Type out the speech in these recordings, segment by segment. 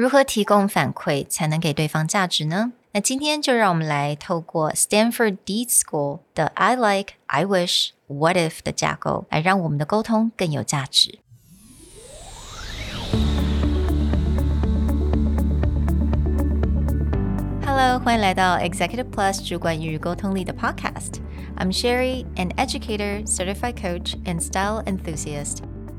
如何提供反馈才能给对方价值呢？那今天就让我们来透过 Stanford Deed School 的 I Like, I Wish, What If 的架构，来让我们的沟通更有价值。Hello，欢迎来到 Executive Plus 主管与沟通力的 Podcast。I'm Sherry, an educator, certified coach, and style enthusiast.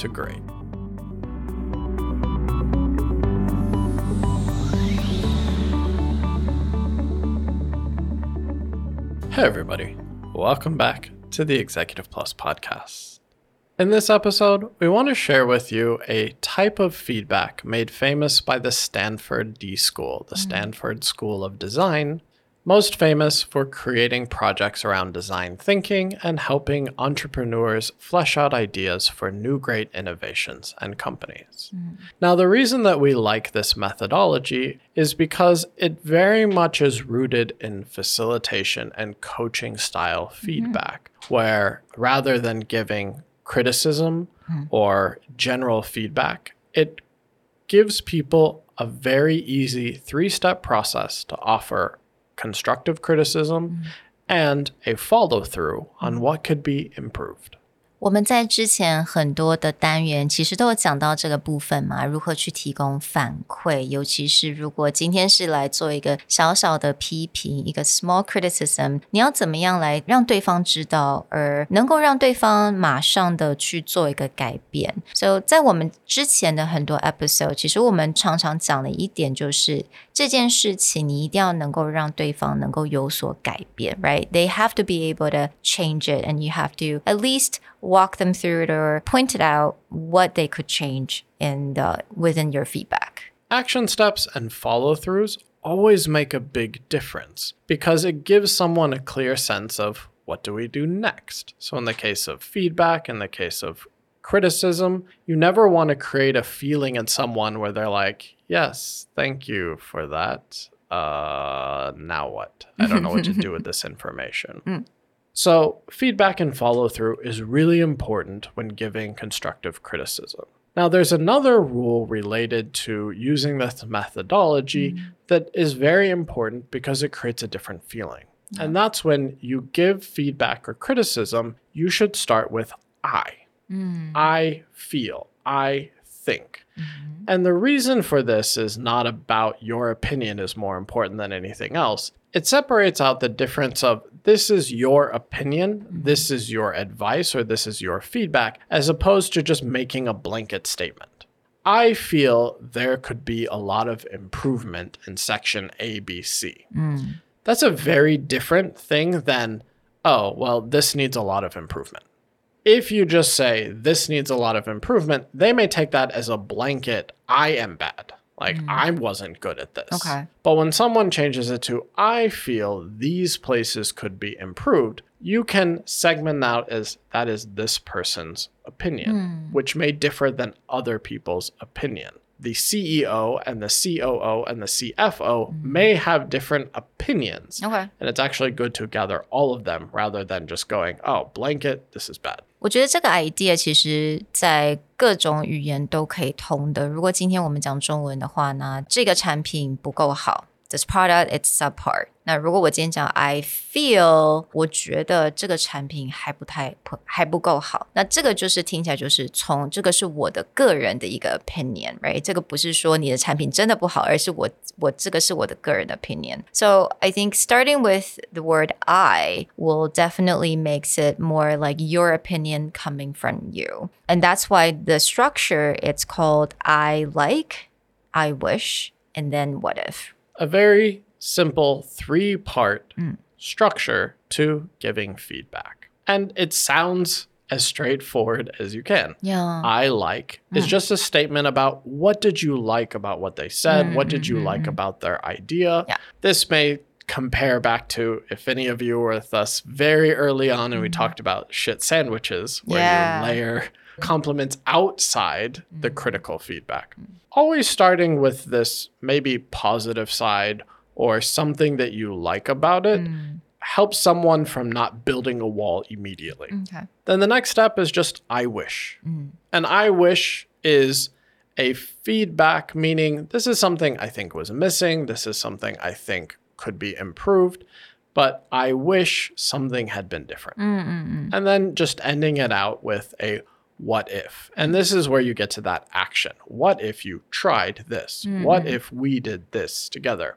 to great. Hey, everybody. Welcome back to the Executive Plus podcast. In this episode, we want to share with you a type of feedback made famous by the Stanford D School, the mm-hmm. Stanford School of Design, most famous for creating projects around design thinking and helping entrepreneurs flesh out ideas for new great innovations and companies. Mm. Now, the reason that we like this methodology is because it very much is rooted in facilitation and coaching style mm-hmm. feedback, where rather than giving criticism hmm. or general feedback, it gives people a very easy three step process to offer constructive criticism and a follow through on what could be improved. 我们在之前很多的单元其实都有讲到这个部分嘛，如何去提供反馈，尤其是如果今天是来做一个小小的批评，一个 small criticism，你要怎么样来让对方知道，而能够让对方马上的去做一个改变。所以在我们之前的很多 episode，其实我们常常讲的一点就是 这件事情你一定要能够让对方能够有所改变，right？They have to be able to change it, and you have to at least walk them through it or point it out what they could change in the within your feedback. Action steps and follow throughs always make a big difference because it gives someone a clear sense of what do we do next. So, in the case of feedback, in the case of criticism, you never want to create a feeling in someone where they're like, Yes, thank you for that. Uh, now what? I don't know what to do with this information. Mm. So, feedback and follow through is really important when giving constructive criticism. Now, there's another rule related to using this methodology mm. that is very important because it creates a different feeling. And that's when you give feedback or criticism, you should start with I. Mm. I feel, I think. Mm-hmm. And the reason for this is not about your opinion is more important than anything else. It separates out the difference of this is your opinion, mm-hmm. this is your advice, or this is your feedback, as opposed to just making a blanket statement. I feel there could be a lot of improvement in section ABC. Mm. That's a very different thing than, oh, well, this needs a lot of improvement if you just say this needs a lot of improvement, they may take that as a blanket, I am bad. Like, mm. I wasn't good at this. Okay. But when someone changes it to, I feel these places could be improved, you can segment out as that is this person's opinion, hmm. which may differ than other people's opinion The CEO and the COO and the CFO may have different opinions. Okay. And it's actually good to gather all of them rather than just going, oh, blanket, this is bad. 我觉得这个 idea 其实在各种语言都可以通的。如果今天我们讲中文的话呢，这个产品不够好 ，this product it's subpar。那如果我今天讲 I feel，我觉得这个产品还不太还不够好，那这个就是听起来就是从这个是我的个人的一个 opinion，right？这个不是说你的产品真的不好，而是我我这个是我的个人的 opinion。So I think starting with the word I will definitely makes it more like your opinion coming from you. And that's why the structure it's called I like, I wish, and then what if. a very simple three part hmm. structure to giving feedback. And it sounds as straightforward as you can. Yeah. I like is hmm. just a statement about what did you like about what they said? what did you like mm-hmm. about their idea? Yeah. This may compare back to if any of you were with us very early on and we mm-hmm. talked about shit sandwiches where Yeah. you layer Mm-hmm. compliments outside the mm-hmm. critical feedback. Always starting with this maybe positive side or something that you like about it mm. helps someone from not building a wall immediately. Okay. Then the next step is just I wish. Mm-hmm. And I wish is a feedback, meaning this is something I think was missing. This is something I think could be improved, but I wish something had been different. And then just ending it out with a what if. And this is where you get to that action. What if you tried this? What mm-hmm. if we did this together?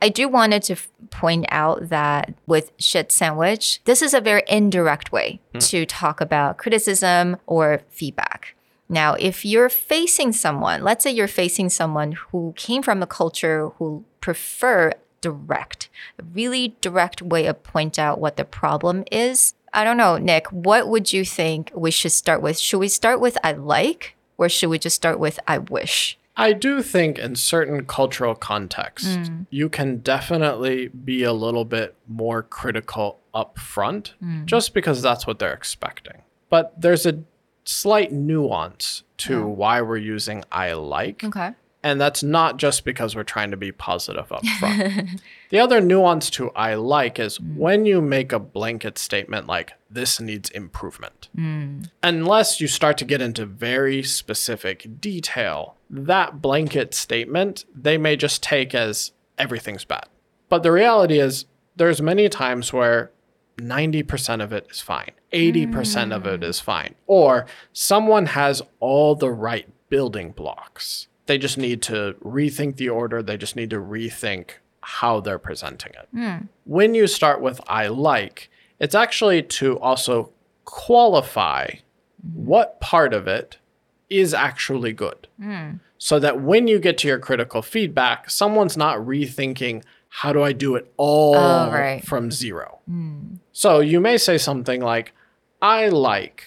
？I do wanted to point out that with shit sandwich, this is a very indirect way hmm. to talk about criticism or feedback. Now, if you're facing someone, let's say you're facing someone who came from a culture who prefer direct, a really direct way of point out what the problem is. I don't know, Nick, what would you think we should start with? Should we start with I like or should we just start with I wish? I do think in certain cultural contexts, hmm. you can definitely be a little bit more critical up front hmm. just because that's what they're expecting. But there's a slight nuance to why we're using I like. Okay. And that's not just because we're trying to be positive up front. the other nuance to I like is mm. when you make a blanket statement like, this needs improvement. Mm. Unless you start to get into very specific detail, that blanket statement, they may just take as everything's bad. But the reality is, there's many times where 90% of it is fine, 80% of it mm. is fine, or someone has all the right building blocks. They just need to rethink the order, they just need to rethink how they're presenting it. Hmm. When you start with I like, it's actually to also qualify what part of it is actually good. Hmm. So that when you get to your critical feedback, someone's not rethinking how do I do it all Oh, right. from zero. Hmm. So you may say something like, I like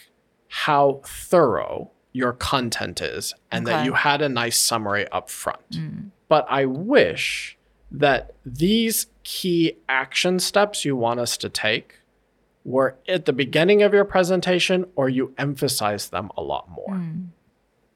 how thorough your content is and that you had a nice summary up front. Mm. But I wish that these key action steps you want us to take were at the beginning of your presentation or you emphasize them a lot more. Mm.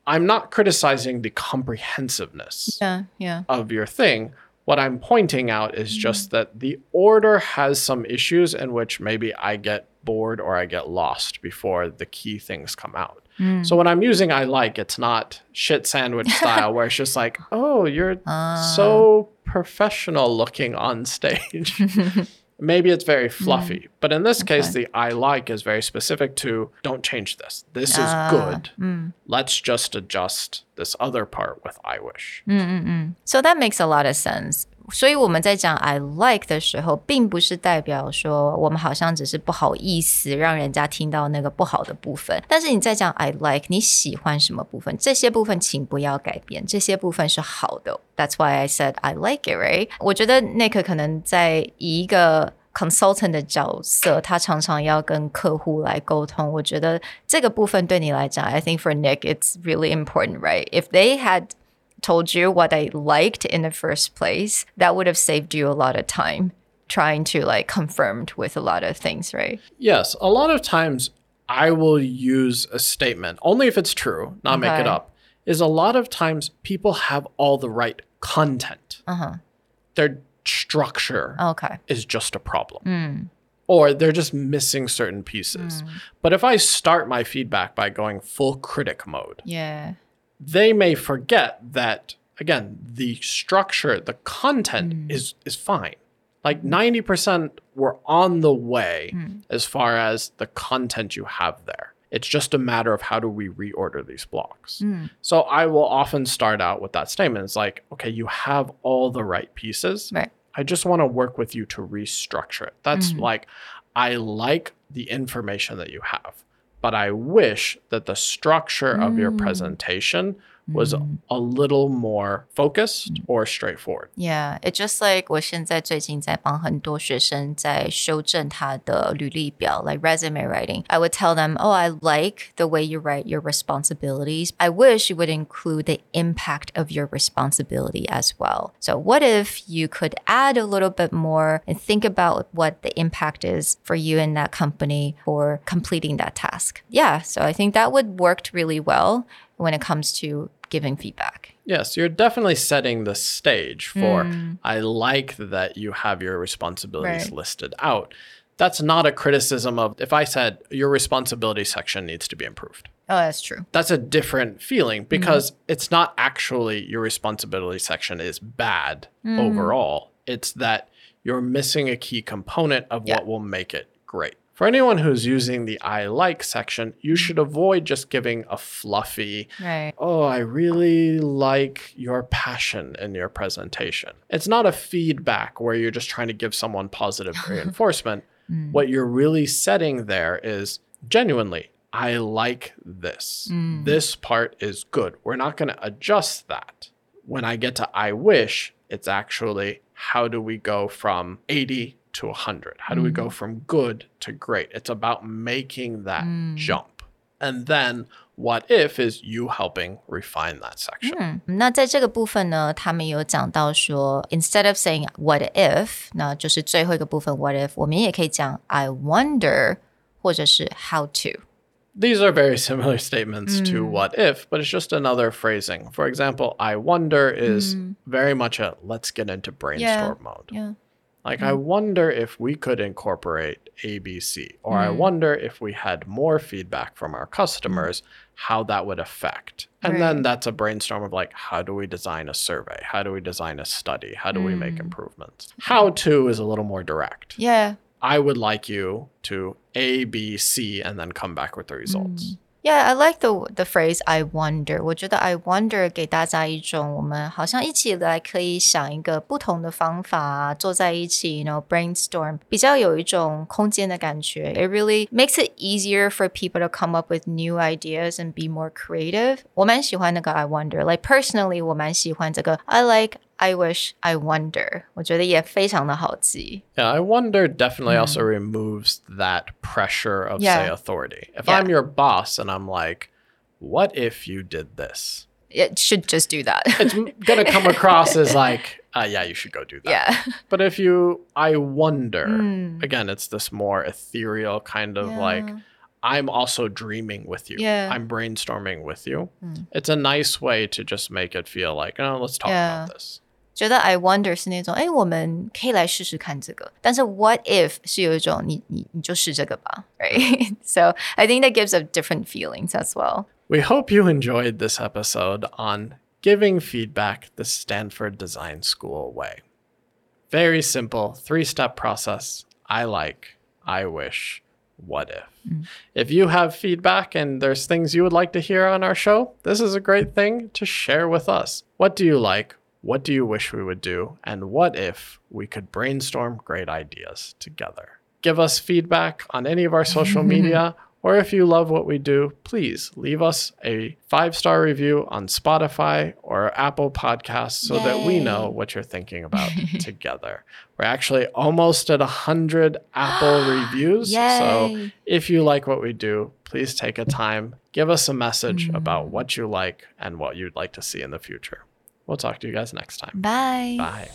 I'm not criticizing the comprehensiveness Yeah, yeah. of your thing. What I'm pointing out is mm-hmm. just that the order has some issues in which maybe I get bored or I get lost before the key things come out. Mm. So when I'm using I like, it's not shit sandwich style where it's just like, oh, you're ah. so professional looking on stage. Maybe it's very fluffy. But in this case, the I like is very specific to don't change this. This is ah, good. Mm. Let's just adjust this other part with I wish. Mm, so that makes a lot of sense. 所以我们在讲 I like 的时候，并不是代表说我们好像只是不好意思让人家听到那个不好的部分。但是你在讲 I like，你喜欢什么部分？这些部分请不要改变，这些部分是好的。That's why I said I like it, right？我觉得 Nick 可能在以一个 consultant 的角色，他常常要跟客户来沟通。我觉得这个部分对你来讲，I think for Nick it's really important, right? If they had told you what I liked in the first place, that would have saved you a lot of time trying to like confirmed with a lot of things, right? Yes, a lot of times I will use a statement, only if it's true, not make it up, is a lot of times people have all the right content. Uh-huh. Their structure Okay. is just a problem. Or they're just missing certain pieces. But if I start my feedback by going full critic mode, Yeah. They may forget that again the structure the content hmm. is is fine like 90% were on the way hmm. as far as the content you have there It's just a matter of how do we reorder these blocks. Hmm. So I will often start out with that statement. It's like, okay, you have all the right pieces. Right. I just want to work with you to restructure it. That's like, I like the information that you have, but I wish that the structure of your mm. presentation was a little more focused or straightforward. Yeah, it's just like 我现在最近在帮很多学生在修正他的履历表，like resume writing. I would tell them, "Oh, I like the way you write your responsibilities. I wish you would include the impact of your responsibility as well. So, what if you could add a little bit more and think about what the impact is for you in that company for completing that task?" Yeah, so I think that would worked really well when it comes to giving feedback. Yes, you're definitely setting the stage for mm. I like that you have your responsibilities Right. listed out. That's not a criticism of if I said your responsibility section needs to be improved. Oh, that's true. That's a different feeling mm-hmm. because it's not actually your responsibility section is bad mm. overall. It's that you're missing a key component of Yeah. what will make it great. For anyone who's using the I like section, you should avoid just giving a fluffy, Right. oh, I really like your passion in your presentation. It's not a feedback where you're just trying to give someone positive reinforcement. Mm. What you're really setting there is genuinely, I like this. Mm. This part is good. We're not going to adjust that. When I get to I wish, it's actually how do we go from 80 to 100? How do we go from good to great? It's about making that jump. And then what if is you helping refine that section. 嗯，那在这个部分呢，他们有讲到说，instead of saying what if，那就是最后一个部分 what if，我们也可以讲 I wonder，或者是 how to。 These are very similar statements to what if, but it's just another phrasing. For example, I wonder is very much a let's get into brainstorm mode. Yeah. Like, I mm-hmm. wonder if we could incorporate ABC, or I mm-hmm. wonder if we had more feedback from our mm-hmm. customers, how that would affect. And then that's a brainstorm of like, how do we design a survey? How do we design a study? How do we make mm. improvements? How to is a little more direct. Yeah. I would like you to A, B, C, and then come back with the results. Mm. Yeah, I like the the phrase I wonder. 我觉得 I wonder 给大家一种我们好像一起来可以想一个不同的方法啊，坐在一起，you know brainstorm，比较有一种空间的感觉。It really makes it easier for people to come up with new ideas and be more creative. 我蛮喜欢那个 I wonder. Like personally，我蛮喜欢这个 I like I wish I wonder. 我觉得也非常的好记。 Yeah, I wonder definitely also removes that pressure of, say, Yeah. authority. If Yeah. I'm your boss and I'm like, what if you did this? It should just do that. It's going to come across as like, uh, yeah, you should go do that. yeah. But if you, I wonder, again, it's this more ethereal kind of like, Yeah. I'm also dreaming with you. Yeah. I'm brainstorming with you. It's a nice way to just make it feel like, oh, let's talk Yeah. about this. 觉得 I wonder 是那种，哎，我们可以来试试看这个。但是 What if 是有一种你你你就试这个吧，right? So I think that gives a different feelings as well. We hope you enjoyed this episode on giving feedback the Stanford Design School way. Very simple three step process. I like, I wish, what if. If you have feedback and there's things you would like to hear on our show, this is a great thing to share with us. What do you like? What do you wish we would do? And what if we could brainstorm great ideas together? Give us feedback on any of our social media, or if you love what we do, please leave us a five star review on Spotify or Apple Podcasts so that we know what you're thinking about together. We're actually almost at 100 Apple reviews. So if you like what we do, please take a time, give us a message mm-hmm. about what you like and what you'd like to see in the future. We'll talk to you guys next time. Bye. Bye.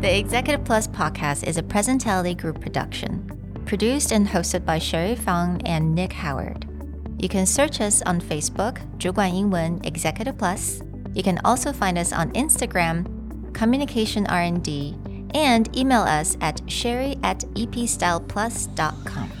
The Executive Plus podcast is a Presentality Group production, produced and hosted by Sherry Fang and Nick Howard. You can search us on Facebook, 主管英文 Executive Plus. You can also find us on Instagram, Communication R&D, and email us at sherry at epstyleplus.com.